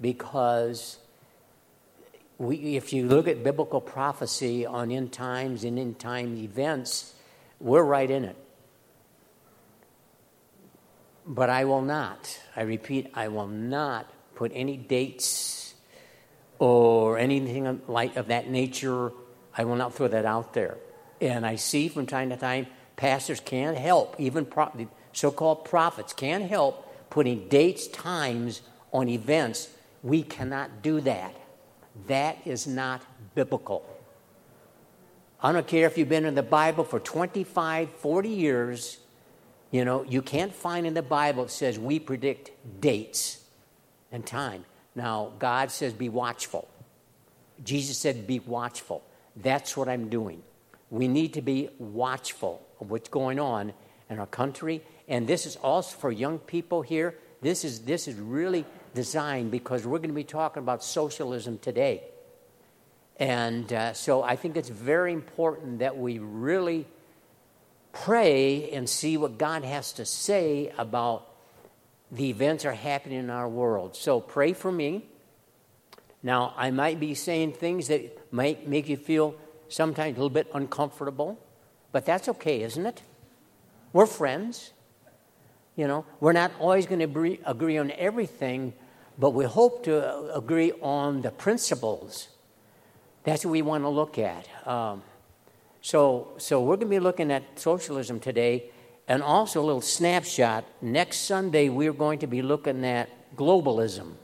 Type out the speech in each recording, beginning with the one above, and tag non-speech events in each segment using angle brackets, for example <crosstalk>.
because we, if you look at biblical prophecy on end times and end time events, we're right in it. But I will not, I repeat, I will not put any dates or anything like of that nature. I will not throw that out there. And I see from time to time pastors can't help, even pro- so called prophets can't help putting dates, times on events. We cannot do that. That is not biblical. I don't care if you've been in the Bible for 25, 40 years, you know, you can't find in the Bible it says we predict dates and time. Now, God says be watchful. Jesus said be watchful. That's what I'm doing. We need to be watchful of what's going on in our country. And this is also for young people here. This is, this is really designed because we're going to be talking about socialism today. And uh, so I think it's very important that we really pray and see what God has to say about the events are happening in our world. So pray for me. Now, I might be saying things that might make you feel sometimes a little bit uncomfortable, but that's okay, isn't it? We're friends. You know, we're not always going to agree on everything, but we hope to agree on the principles. That's what we want to look at. Um, so, so we're going to be looking at socialism today, and also a little snapshot. Next Sunday, we're going to be looking at globalism,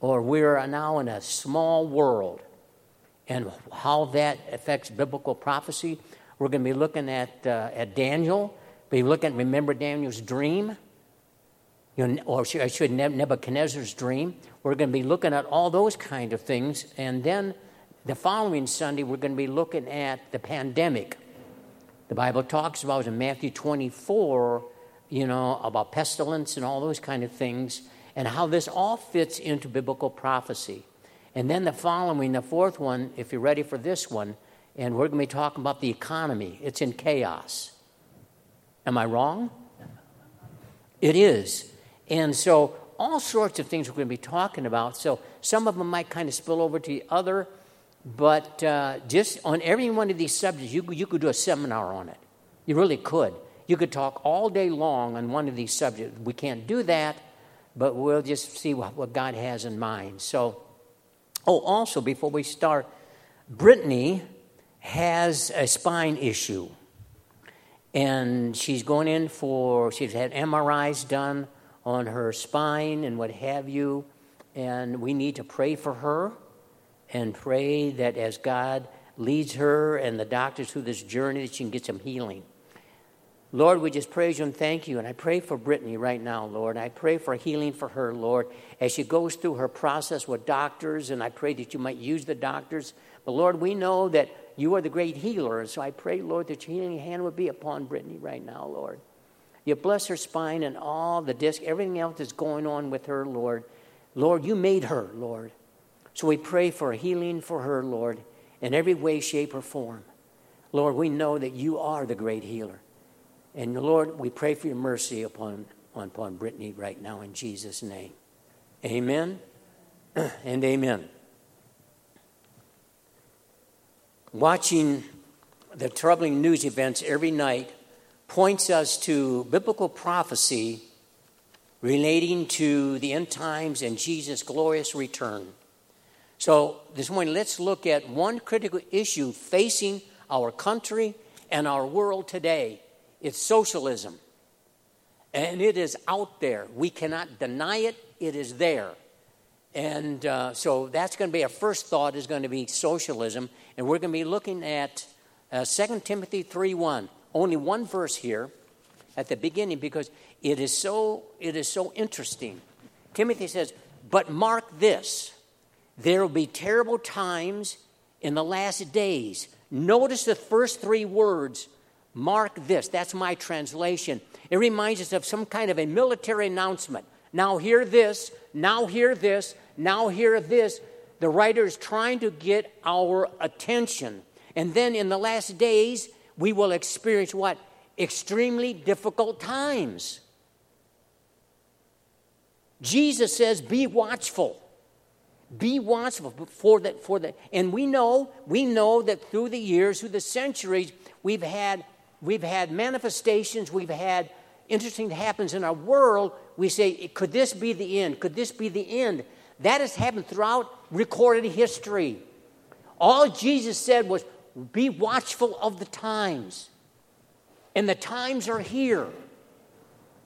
or we're now in a small world, and how that affects biblical prophecy. We're going to be looking at uh, at Daniel. Be looking. Remember Daniel's dream you know, or I should Nebuchadnezzar's dream. We're going to be looking at all those kind of things, and then the following Sunday we're going to be looking at the pandemic. The Bible talks about in Matthew 24, you know, about pestilence and all those kind of things, and how this all fits into biblical prophecy. And then the following, the fourth one, if you're ready for this one, and we're going to be talking about the economy. It's in chaos. Am I wrong? It is. And so, all sorts of things we're going to be talking about. So, some of them might kind of spill over to the other, but uh, just on every one of these subjects, you, you could do a seminar on it. You really could. You could talk all day long on one of these subjects. We can't do that, but we'll just see what, what God has in mind. So, oh, also, before we start, Brittany has a spine issue. And she's going in for, she's had MRIs done on her spine and what have you. And we need to pray for her and pray that as God leads her and the doctors through this journey, that she can get some healing. Lord, we just praise you and thank you. And I pray for Brittany right now, Lord. I pray for healing for her, Lord, as she goes through her process with doctors. And I pray that you might use the doctors. But Lord, we know that you are the great healer. And so I pray, Lord, that your healing hand would be upon Brittany right now, Lord. You bless her spine and all the disc, everything else that's going on with her, Lord. Lord, you made her, Lord. So we pray for healing for her, Lord, in every way, shape, or form. Lord, we know that you are the great healer. And Lord, we pray for your mercy upon, upon Brittany right now in Jesus' name. Amen <clears throat> and amen. Watching the troubling news events every night points us to biblical prophecy relating to the end times and Jesus' glorious return. So, this morning, let's look at one critical issue facing our country and our world today it's socialism. And it is out there. We cannot deny it, it is there. And uh, so that's going to be our first thought is going to be socialism. And we're going to be looking at uh, 2 Timothy 3 1 only one verse here at the beginning because it is so it is so interesting. Timothy says, "But mark this: there will be terrible times in the last days." Notice the first three words. Mark this. That's my translation. It reminds us of some kind of a military announcement. Now hear this. Now hear this. Now hear this. The writer is trying to get our attention. And then in the last days, we will experience what? Extremely difficult times. Jesus says, be watchful. Be watchful for that for the and we know we know that through the years, through the centuries, we've had we've had manifestations, we've had interesting happens in our world. We say, could this be the end? Could this be the end? That has happened throughout recorded history. All Jesus said was, be watchful of the times. And the times are here.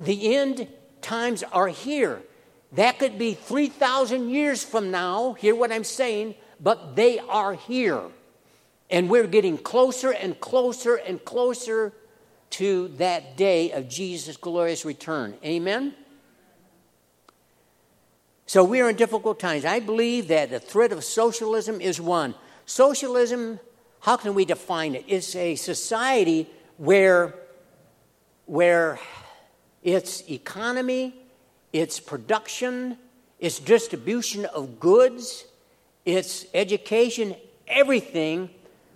The end times are here. That could be 3,000 years from now, hear what I'm saying, but they are here. And we're getting closer and closer and closer to that day of Jesus' glorious return. Amen? So we are in difficult times. I believe that the threat of socialism is one. Socialism, how can we define it? It's a society where, where its economy its production, its distribution of goods, its education, everything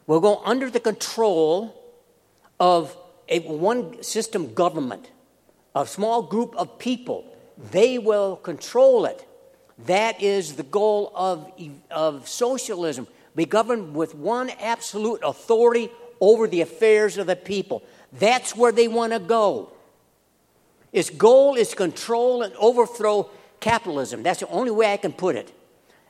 will go under the control of a one system government, a small group of people. They will control it. That is the goal of, of socialism. Be governed with one absolute authority over the affairs of the people. That's where they want to go. Its goal is control and overthrow capitalism. That's the only way I can put it.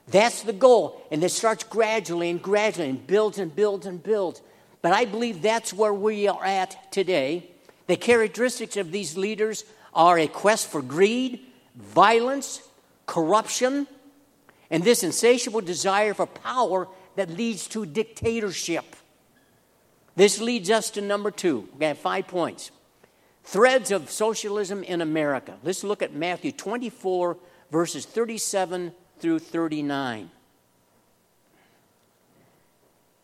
That's the goal. And it starts gradually and gradually and builds and builds and builds. But I believe that's where we are at today. The characteristics of these leaders are a quest for greed, violence, corruption, and this insatiable desire for power that leads to dictatorship. This leads us to number two. We have five points. Threads of Socialism in America. Let's look at Matthew 24, verses 37 through 39.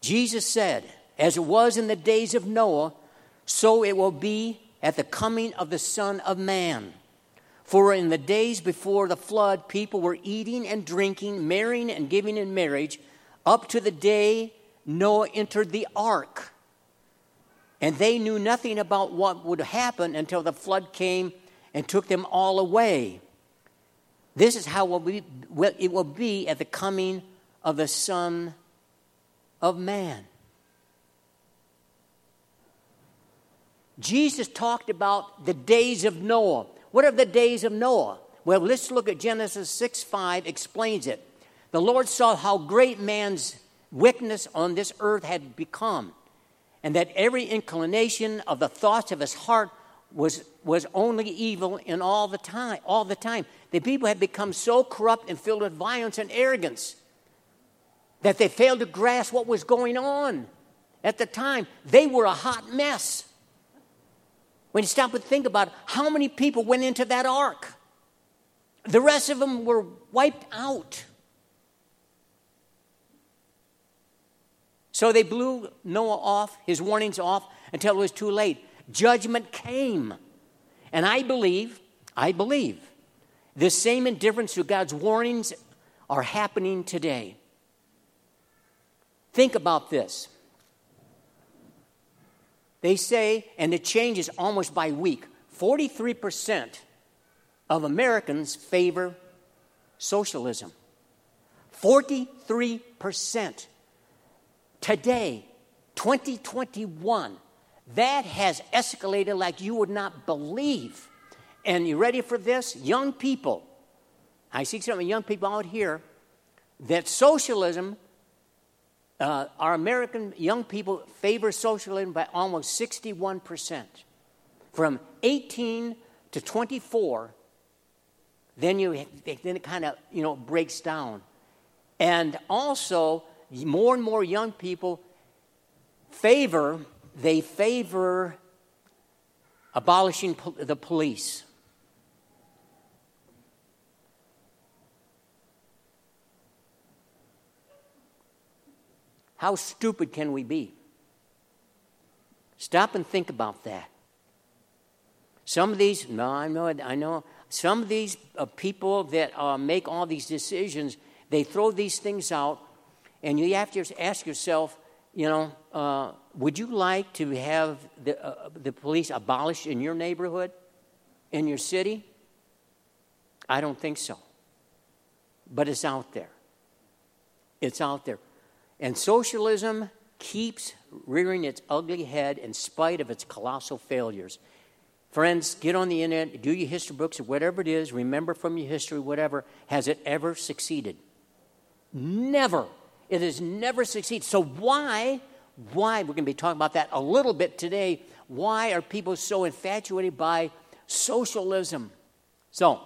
Jesus said, As it was in the days of Noah, so it will be at the coming of the Son of Man. For in the days before the flood, people were eating and drinking, marrying and giving in marriage, up to the day Noah entered the ark and they knew nothing about what would happen until the flood came and took them all away. This is how it will be at the coming of the Son of Man. Jesus talked about the days of Noah. What are the days of Noah? Well, let's look at Genesis 6 5 explains it. The Lord saw how great man's wickedness on this earth had become and that every inclination of the thoughts of his heart was, was only evil in all the time all the time. The people had become so corrupt and filled with violence and arrogance that they failed to grasp what was going on at the time. They were a hot mess. When you stop and think about it, how many people went into that ark the rest of them were wiped out So they blew Noah off, his warnings off, until it was too late. Judgment came. And I believe, I believe, this same indifference to God's warnings are happening today. Think about this. They say, and it changes almost by week 43% of Americans favor socialism. 43%. Today, 2021, that has escalated like you would not believe. And you ready for this? Young people, I see some young people out here that socialism, uh, our American young people favor socialism by almost 61%. From 18 to 24, then, you, then it kind of you know, breaks down. And also, more and more young people favor, they favor abolishing the police. How stupid can we be? Stop and think about that. Some of these, no, I know, I know. Some of these uh, people that uh, make all these decisions, they throw these things out and you have to ask yourself, you know, uh, would you like to have the, uh, the police abolished in your neighborhood, in your city? I don't think so. But it's out there. It's out there. And socialism keeps rearing its ugly head in spite of its colossal failures. Friends, get on the internet, do your history books, or whatever it is, remember from your history, whatever. Has it ever succeeded? Never. It has never succeeded. So, why, why, we're going to be talking about that a little bit today. Why are people so infatuated by socialism? So,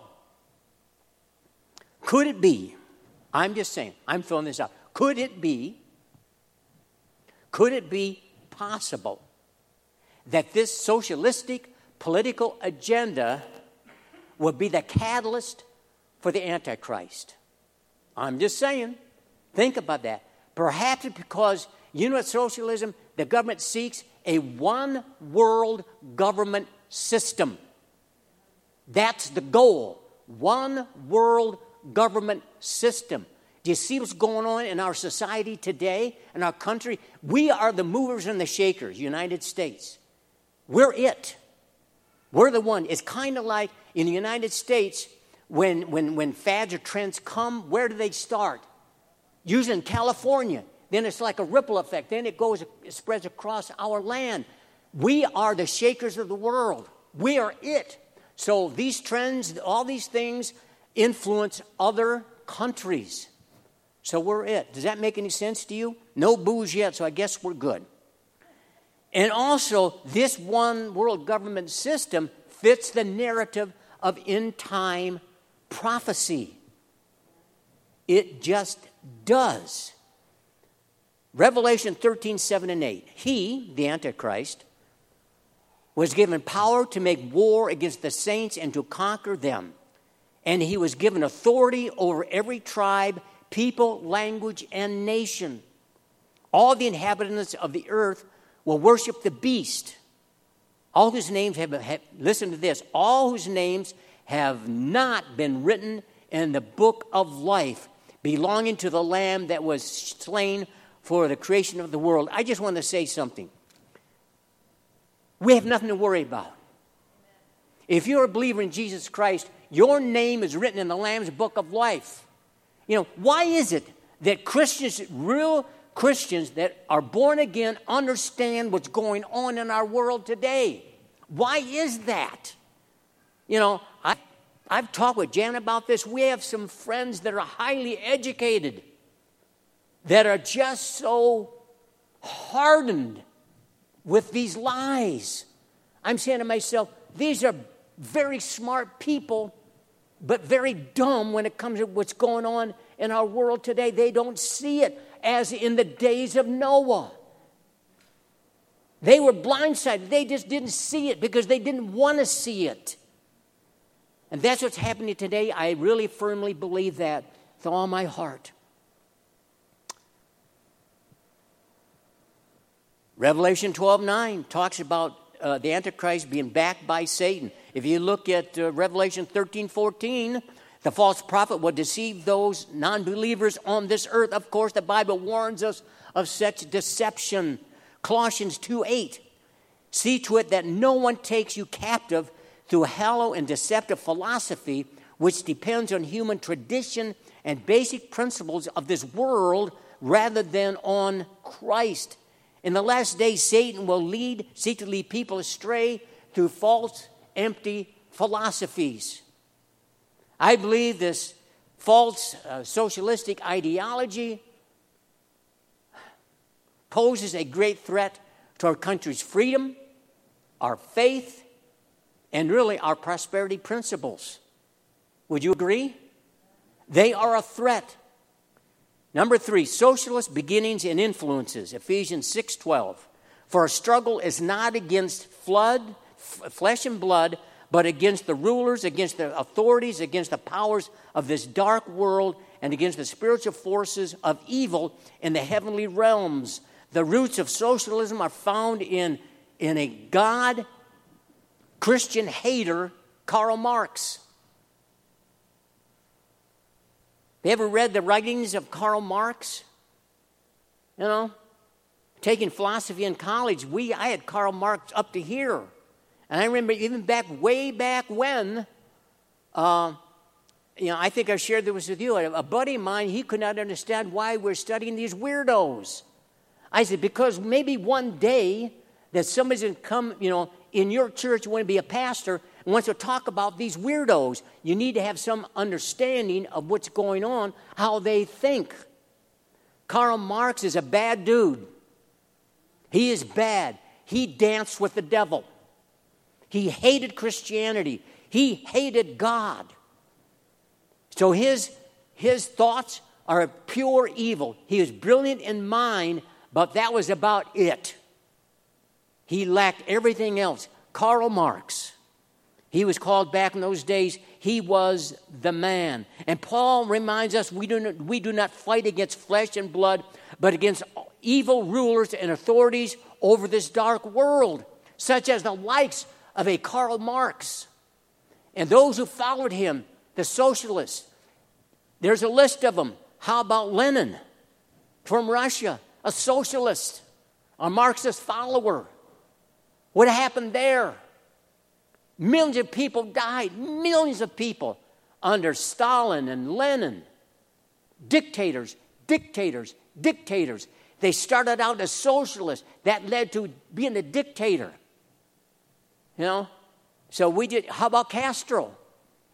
could it be, I'm just saying, I'm throwing this out, could it be, could it be possible that this socialistic political agenda will be the catalyst for the Antichrist. I'm just saying. Think about that. Perhaps because, you know what socialism, the government seeks a one world government system. That's the goal. One world government system. Do you see what's going on in our society today, in our country? We are the movers and the shakers, United States. We're it. We're the one. It's kind of like in the United States, when, when, when fads or trends come, where do they start? Usually in California. Then it's like a ripple effect. Then it goes, it spreads across our land. We are the shakers of the world. We are it. So these trends, all these things influence other countries. So we're it. Does that make any sense to you? No booze yet, so I guess we're good. And also, this one world government system fits the narrative of end time prophecy. It just does. Revelation 13, 7 and 8. He, the Antichrist, was given power to make war against the saints and to conquer them. And he was given authority over every tribe, people, language, and nation. All the inhabitants of the earth will worship the beast. All whose names have, have listen to this, all whose names have not been written in the book of life belonging to the Lamb that was slain for the creation of the world. I just want to say something. We have nothing to worry about. If you're a believer in Jesus Christ, your name is written in the Lamb's book of life. You know, why is it that Christians, real Christians that are born again understand what's going on in our world today. Why is that? You know, I've talked with Jan about this. We have some friends that are highly educated that are just so hardened with these lies. I'm saying to myself, these are very smart people, but very dumb when it comes to what's going on in our world today. They don't see it as in the days of Noah. They were blindsided. They just didn't see it because they didn't want to see it. And that's what's happening today. I really firmly believe that with all my heart. Revelation 12 9 talks about uh, the Antichrist being backed by Satan. If you look at uh, Revelation 13 14, the false prophet will deceive those non believers on this earth. Of course, the Bible warns us of such deception. Colossians 2 8. See to it that no one takes you captive through hollow and deceptive philosophy, which depends on human tradition and basic principles of this world rather than on Christ. In the last days, Satan will lead, seek to lead people astray through false, empty philosophies. I believe this false uh, socialistic ideology poses a great threat to our country's freedom, our faith, and really our prosperity principles. Would you agree? They are a threat. Number three, socialist beginnings and influences. Ephesians 6:12. For our struggle is not against flood, f- flesh and blood, but against the rulers, against the authorities, against the powers of this dark world, and against the spiritual forces of evil in the heavenly realms. The roots of socialism are found in, in a God Christian hater, Karl Marx. You ever read the writings of Karl Marx? You know, taking philosophy in college, we I had Karl Marx up to here. And I remember even back, way back when, uh, you know, I think I shared this with you. A buddy of mine, he could not understand why we're studying these weirdos. I said, because maybe one day that somebody's going to come, you know, in your church, want to be a pastor, and wants to talk about these weirdos. You need to have some understanding of what's going on, how they think. Karl Marx is a bad dude. He is bad. He danced with the devil. He hated Christianity. He hated God. So his, his thoughts are pure evil. He is brilliant in mind, but that was about it. He lacked everything else. Karl Marx, he was called back in those days, he was the man. And Paul reminds us we do, not, we do not fight against flesh and blood, but against evil rulers and authorities over this dark world, such as the likes of a Karl Marx and those who followed him, the socialists. There's a list of them. How about Lenin from Russia, a socialist, a Marxist follower? What happened there? Millions of people died, millions of people under Stalin and Lenin. Dictators, dictators, dictators. They started out as socialists. That led to being a dictator. You know? So we did, how about Castro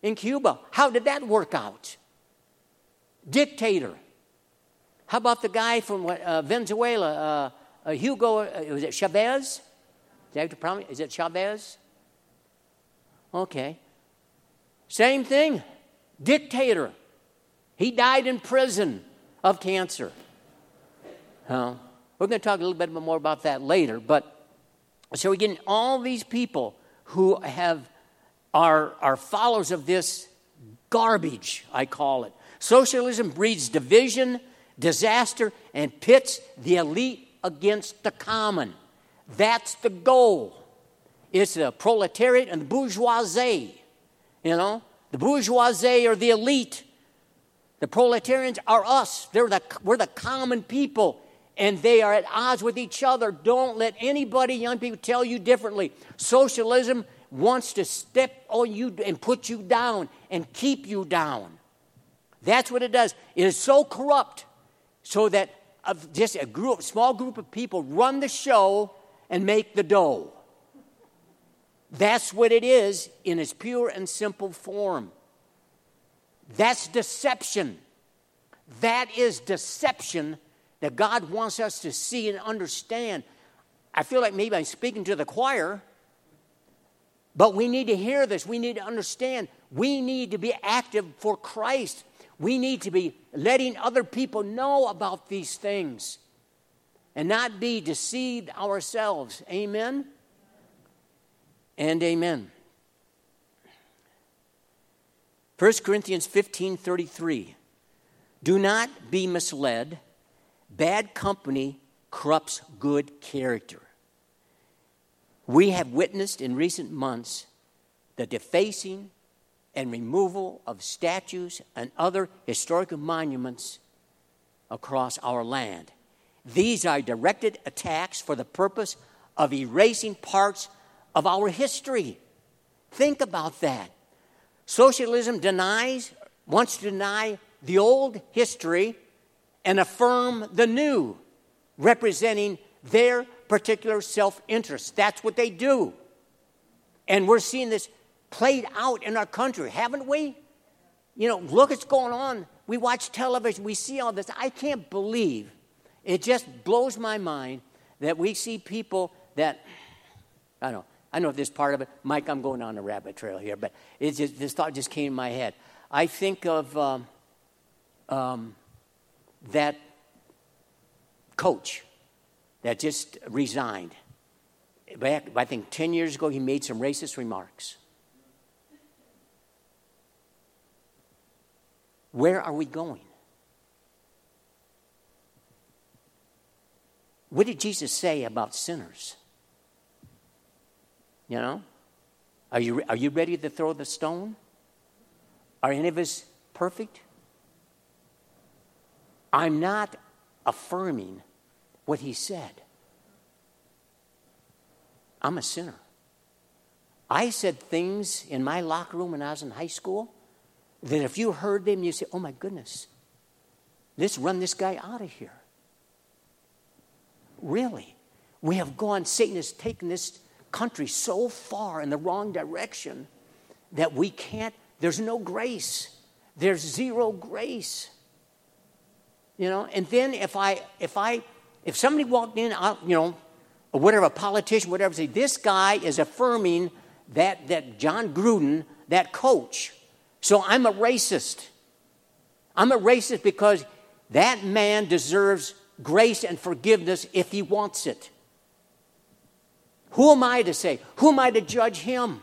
in Cuba? How did that work out? Dictator. How about the guy from uh, Venezuela, uh, uh, Hugo, uh, was it Chavez? That the problem? Is it Chavez? Okay. Same thing. Dictator. He died in prison of cancer. Huh? We're going to talk a little bit more about that later. But so we're getting all these people who have are, are followers of this garbage, I call it. Socialism breeds division, disaster, and pits the elite against the common. That's the goal. It's the proletariat and the bourgeoisie. You know, the bourgeoisie are the elite. The proletarians are us. They're the, we're the common people, and they are at odds with each other. Don't let anybody, young people, tell you differently. Socialism wants to step on you and put you down and keep you down. That's what it does. It is so corrupt, so that just a group, small group of people run the show and make the dough. That's what it is in its pure and simple form. That's deception. That is deception that God wants us to see and understand. I feel like maybe I'm speaking to the choir, but we need to hear this. We need to understand. We need to be active for Christ. We need to be letting other people know about these things and not be deceived ourselves. Amen and amen. 1 Corinthians 15 33. Do not be misled. Bad company corrupts good character. We have witnessed in recent months the defacing and removal of statues and other historical monuments across our land. These are directed attacks for the purpose of erasing parts of our history. Think about that. Socialism denies, wants to deny the old history and affirm the new, representing their particular self interest. That's what they do. And we're seeing this played out in our country, haven't we? You know, look what's going on. We watch television, we see all this. I can't believe, it just blows my mind that we see people that, I don't know, I know if this part of it. Mike, I'm going on a rabbit trail here, but just, this thought just came in my head. I think of um, um, that coach that just resigned. Back, I think 10 years ago, he made some racist remarks. Where are we going? What did Jesus say about sinners? You know? Are you, are you ready to throw the stone? Are any of us perfect? I'm not affirming what he said. I'm a sinner. I said things in my locker room when I was in high school that if you heard them, you say, oh my goodness, let's run this guy out of here. Really? We have gone, Satan has taken this country so far in the wrong direction that we can't, there's no grace. There's zero grace. You know, and then if I, if I, if somebody walked in, I, you know, or whatever, a politician, whatever, say, this guy is affirming that, that Jon Gruden, that coach. So I'm a racist. I'm a racist because that man deserves grace and forgiveness if he wants it. Who am I to say? Who am I to judge him?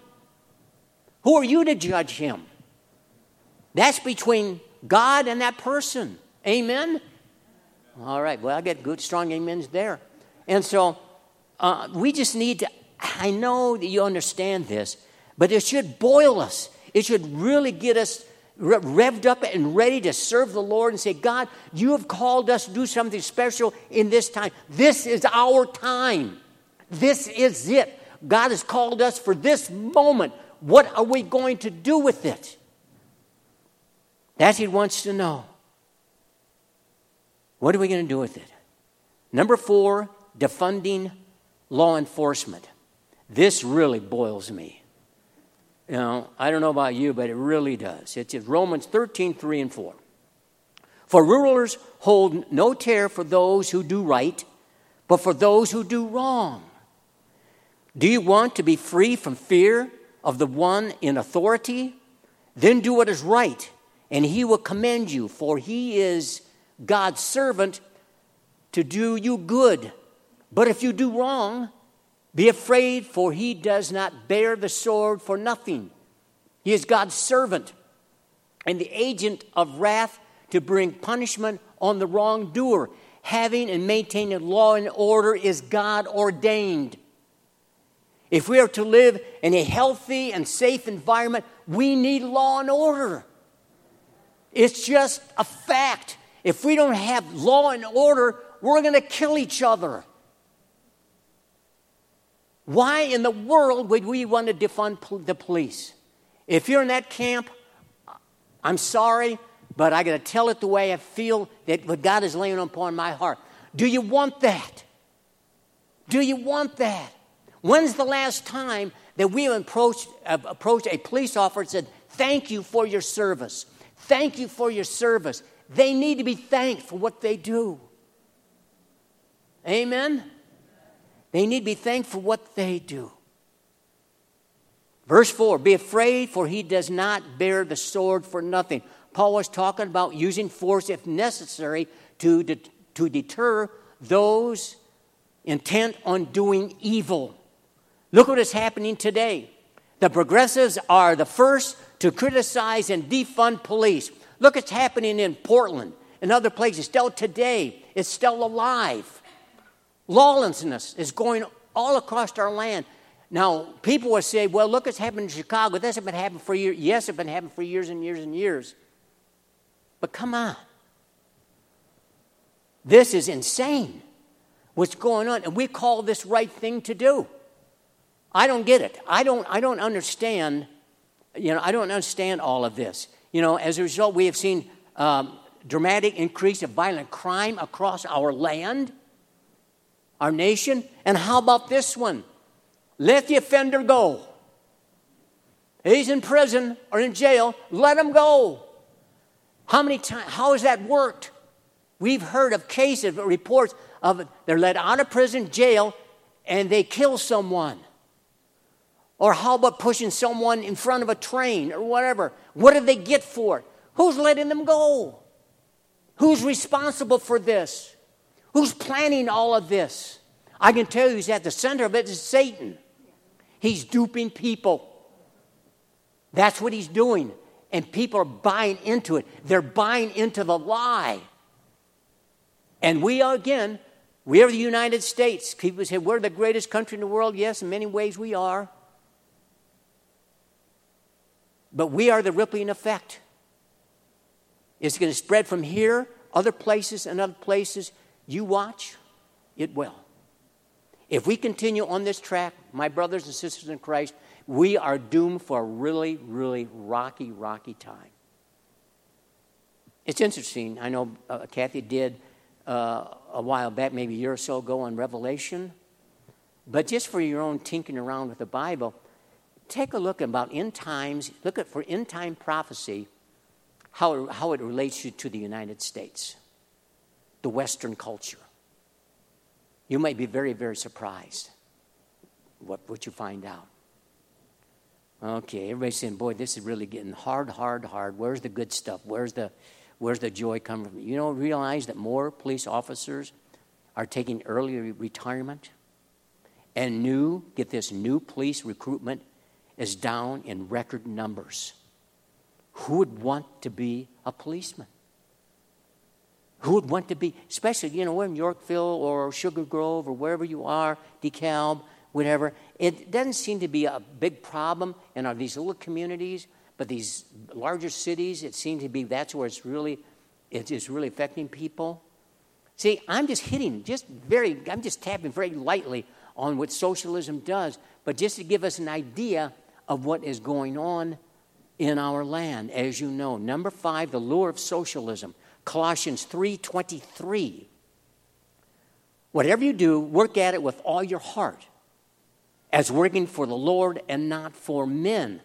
Who are you to judge him? That's between God and that person. Amen? All right, well, I get good, strong amens there. And so uh, we just need to, I know that you understand this, but it should boil us. It should really get us revved up and ready to serve the Lord and say, God, you have called us to do something special in this time. This is our time. This is it. God has called us for this moment. What are we going to do with it? What he wants to know. What are we going to do with it? Number four, defunding law enforcement. This really boils me. I don't know about you, but it really does. It's Romans 13, 3 and 4. For rulers hold no terror for those who do right, but for those who do wrong. Do you want to be free from fear of the one in authority? Then do what is right, and he will commend you, for he is God's servant to do you good. But if you do wrong, be afraid, for he does not bear the sword for nothing. He is God's servant and the agent of wrath to bring punishment on the wrongdoer. Having and maintaining law and order is God ordained. If we are to live in a healthy and safe environment, we need law and order. It's just a fact. If we don't have law and order, we're going to kill each other. Why in the world would we want to defund the police? If you're in that camp, I'm sorry, but I got to tell it the way I feel that what God is laying upon my heart. Do you want that? Do you want that? When's the last time that we approached, uh, approached a police officer and said, Thank you for your service? Thank you for your service. They need to be thanked for what they do. Amen? They need to be thankful for what they do. Verse 4 Be afraid, for he does not bear the sword for nothing. Paul was talking about using force if necessary to, de- to deter those intent on doing evil. Look what is happening today. The progressives are the first to criticize and defund police. Look what's happening in Portland and other places. Still today, it's still alive. Lawlessness is going all across our land. Now, people will say, well, look what's happened in Chicago. This has been happening for years. Yes, it's been happening for years and years and years. But come on. This is insane what's going on. And we call this right thing to do. I don't get it. I don't, I don't understand, you know, I don't understand all of this. You know, as a result, we have seen um, dramatic increase of violent crime across our land our nation. And how about this one? Let the offender go. He's in prison or in jail, let him go. How many times, how has that worked? We've heard of cases, reports of they're let out of prison, jail, and they kill someone. Or how about pushing someone in front of a train or whatever? What did they get for it? Who's letting them go? Who's responsible for this? Who's planning all of this? I can tell you he's at the center of it is Satan. He's duping people. That's what he's doing. And people are buying into it. They're buying into the lie. And we are, again, we are the United States. People say, we're the greatest country in the world. Yes, in many ways we are. But we are the rippling effect. It's going to spread from here, other places, and other places. You watch, it will. If we continue on this track, my brothers and sisters in Christ, we are doomed for a really, really rocky, rocky time. It's interesting. I know uh, Kathy did uh, a while back, maybe a year or so ago, on Revelation. But just for your own tinkering around with the Bible, take a look about end times, look at for end time prophecy, how it, how it relates you to the United States, the Western culture. You might be very, very surprised what, what you find out. Okay, everybody's saying, boy, this is really getting hard, hard, hard. Where's the good stuff? Where's the, where's the joy coming from? You don't realize that more police officers are taking early retirement? And new, get this, new police recruitment is down in record numbers. Who would want to be a policeman? Who would want to be, especially, you know, we're in Yorkville or Sugar Grove or wherever you are, DeKalb, whatever. It doesn't seem to be a big problem in our, these little communities, but these larger cities, it seems to be that's where it's really, it is really affecting people. See, I'm just hitting, just very, I'm just tapping very lightly on what socialism does, but just to give us an idea of what is going on in our land, as you know. Number five, the lure of socialism. Colossians 3:23. Whatever you do, work at it with all your heart, as working for the Lord and not for men.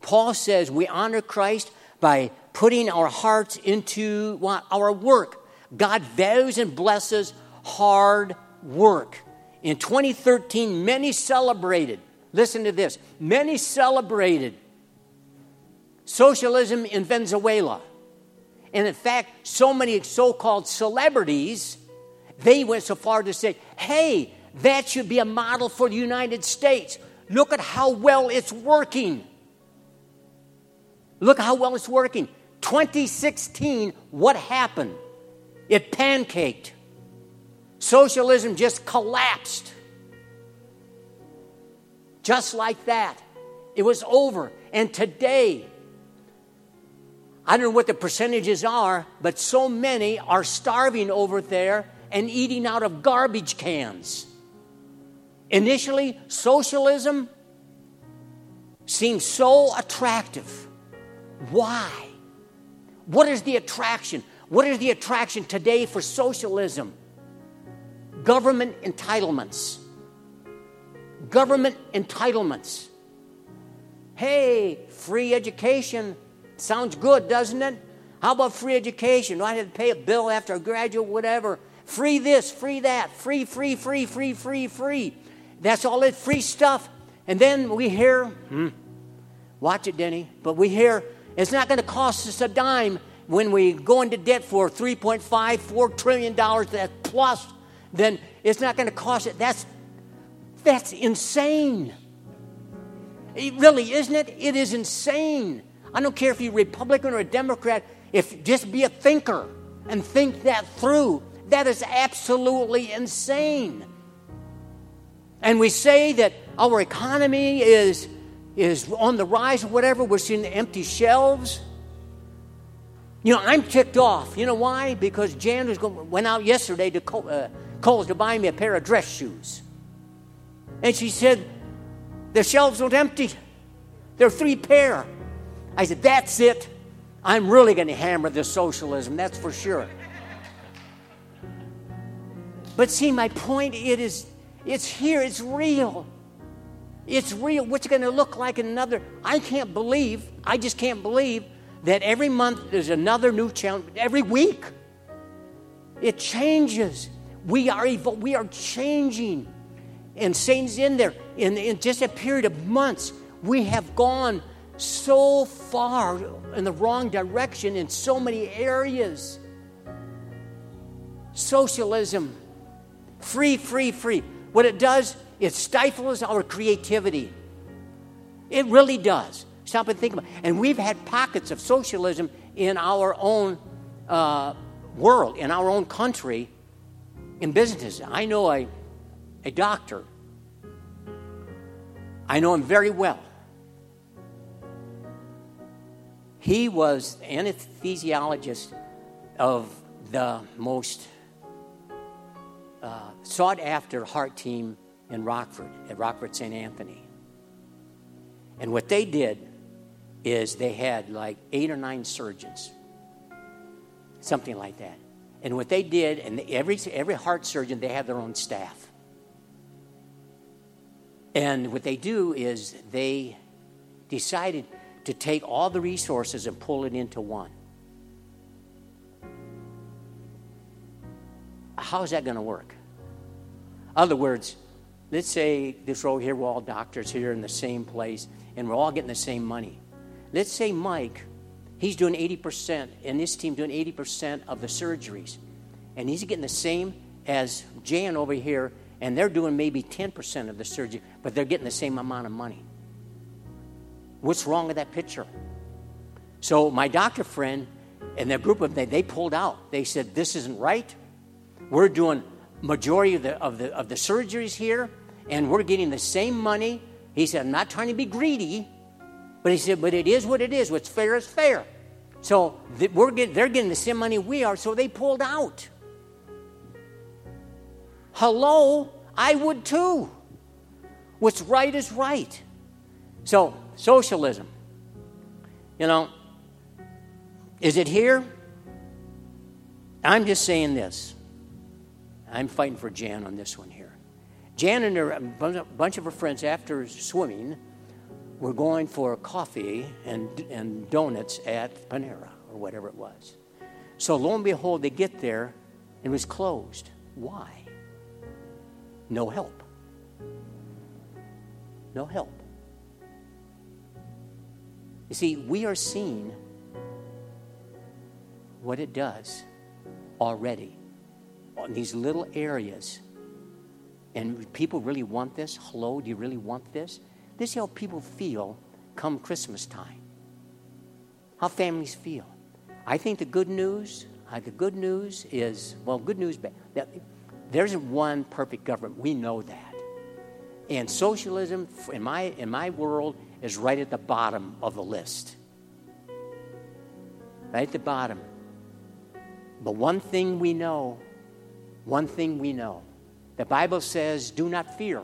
Paul says we honor Christ by putting our hearts into what? Our work. God values and blesses hard work. In 2013, many celebrated, listen to this, many celebrated socialism in Venezuela. And in fact, so many so called celebrities, they went so far to say, hey, that should be a model for the United States. Look at how well it's working. Look how well it's working. 2016, what happened? It pancaked. Socialism just collapsed. Just like that. It was over. And today, I don't know what the percentages are, but so many are starving over there and eating out of garbage cans. Initially, socialism seemed so attractive. Why? What is the attraction? What is the attraction today for socialism? government entitlements. Government entitlements. Hey, free education sounds good, doesn't it? How about free education? Do I have to pay a bill after I graduate, whatever? Free this, free that, free, free, free, free, free, free. That's all it free stuff. And then we hear, hmm, watch it, Denny, but we hear it's not going to cost us a dime when we go into debt for 3.5, 4 trillion dollars that plus then it's not going to cost it. That's, that's insane. It really, isn't it? It is insane. I don't care if you're Republican or a Democrat, if just be a thinker and think that through. That is absolutely insane. And we say that our economy is, is on the rise or whatever. We're seeing empty shelves. You know, I'm ticked off. You know why? Because Jan was going, went out yesterday to uh, to buy me a pair of dress shoes. And she said, The shelves aren't empty. There are three pair. I said, That's it. I'm really going to hammer this socialism, that's for sure. But see, my point it is it's here, it's real. It's real. What's it going to look like in another? I can't believe, I just can't believe that every month there's another new challenge. Every week. It changes. We are evil. We are changing. And Satan's in there. In, in just a period of months, we have gone so far in the wrong direction in so many areas. Socialism, free, free, free. What it does, it stifles our creativity. It really does. Stop and think about it. And we've had pockets of socialism in our own uh, world, in our own country, in businesses. I know a, a doctor, I know him very well. He was an anesthesiologist of the most uh, sought after heart team in Rockford, at Rockford St. Anthony. And what they did is they had like eight or nine surgeons something like that. And what they did, and every, every heart surgeon, they have their own staff. And what they do is they decided to take all the resources and pull it into one. How is that going to work? Other words, let's say this row here, we're all doctors here in the same place, and we're all getting the same money. Let's say Mike, he's doing 80%, and this team doing 80% of the surgeries, and he's getting the same as Jan over here, and they're doing maybe 10% of the surgery, but they're getting the same amount of money. What's wrong with that picture? So my doctor friend and their group of them, they pulled out. They said, this isn't right. We're doing majority of the, of the, of the surgeries here, and we're getting the same money. He said, I'm not trying to be greedy, but he said, but it is what it is. What's fair is fair. So we're getting, they're getting the same money we are, so they pulled out. Hello, I would too. What's right is right. So Socialism. You know, is it here? I'm just saying this. I'm fighting for Jan on this one here. Jan and her, a bunch of her friends, after swimming, were going for coffee and, and donuts at Panera or whatever it was. So lo and behold, they get there and it was closed. Why? No help. No help. You see, we are seeing what it does already on these little areas. And people really want this. Hello, do you really want this? This is how people feel come Christmas time. How families feel. I think the good news, uh, the good news is, well, good news, that there isn't one perfect government. We know that. And socialism, in my, in my world, is right at the bottom of the list. Right at the bottom. But one thing we know, one thing we know. The Bible says, do not fear.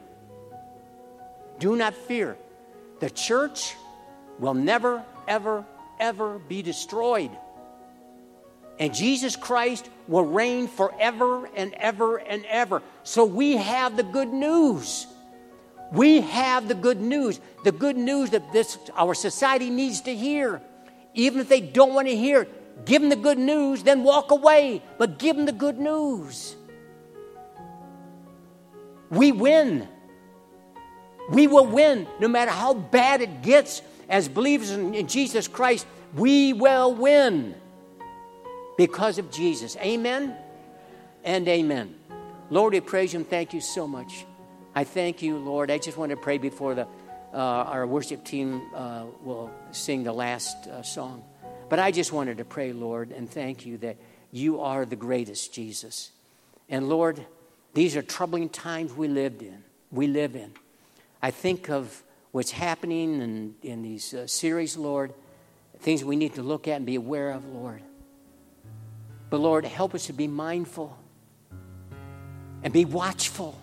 Do not fear. The church will never, ever, ever be destroyed. And Jesus Christ will reign forever and ever and ever. So we have the good news. We have the good news, the good news that this our society needs to hear. Even if they don't want to hear it, give them the good news, then walk away, but give them the good news. We win. We will win no matter how bad it gets. As believers in, in Jesus Christ, we will win because of Jesus. Amen and amen. Lord, we praise you and thank you so much. I thank you, Lord. I just want to pray before the, uh, our worship team uh, will sing the last uh, song. But I just wanted to pray, Lord, and thank you that you are the greatest, Jesus. And Lord, these are troubling times we lived in. We live in. I think of what's happening in, in these uh, series, Lord, things we need to look at and be aware of, Lord. But Lord, help us to be mindful and be watchful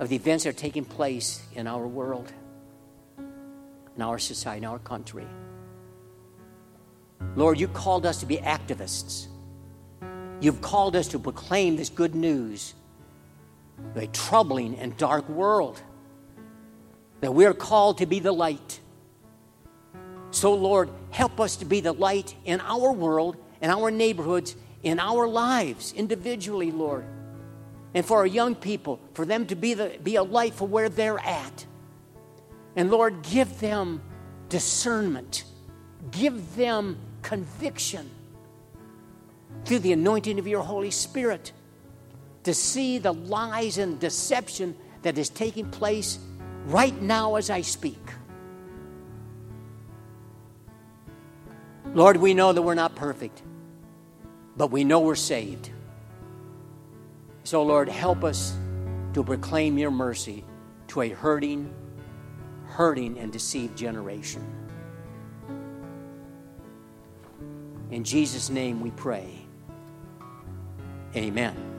of the events that are taking place in our world, in our society, in our country. Lord, you called us to be activists. You've called us to proclaim this good news, a troubling and dark world, that we are called to be the light. So, Lord, help us to be the light in our world, in our neighborhoods, in our lives, individually, Lord and for our young people, for them to be, the, be a light for where they're at. And Lord, give them discernment, give them conviction through the anointing of your Holy Spirit to see the lies and deception that is taking place right now as I speak. Lord, we know that we're not perfect, but we know we're saved. So, Lord, help us to proclaim your mercy to a hurting, hurting, and deceived generation. In Jesus' name we pray. Amen.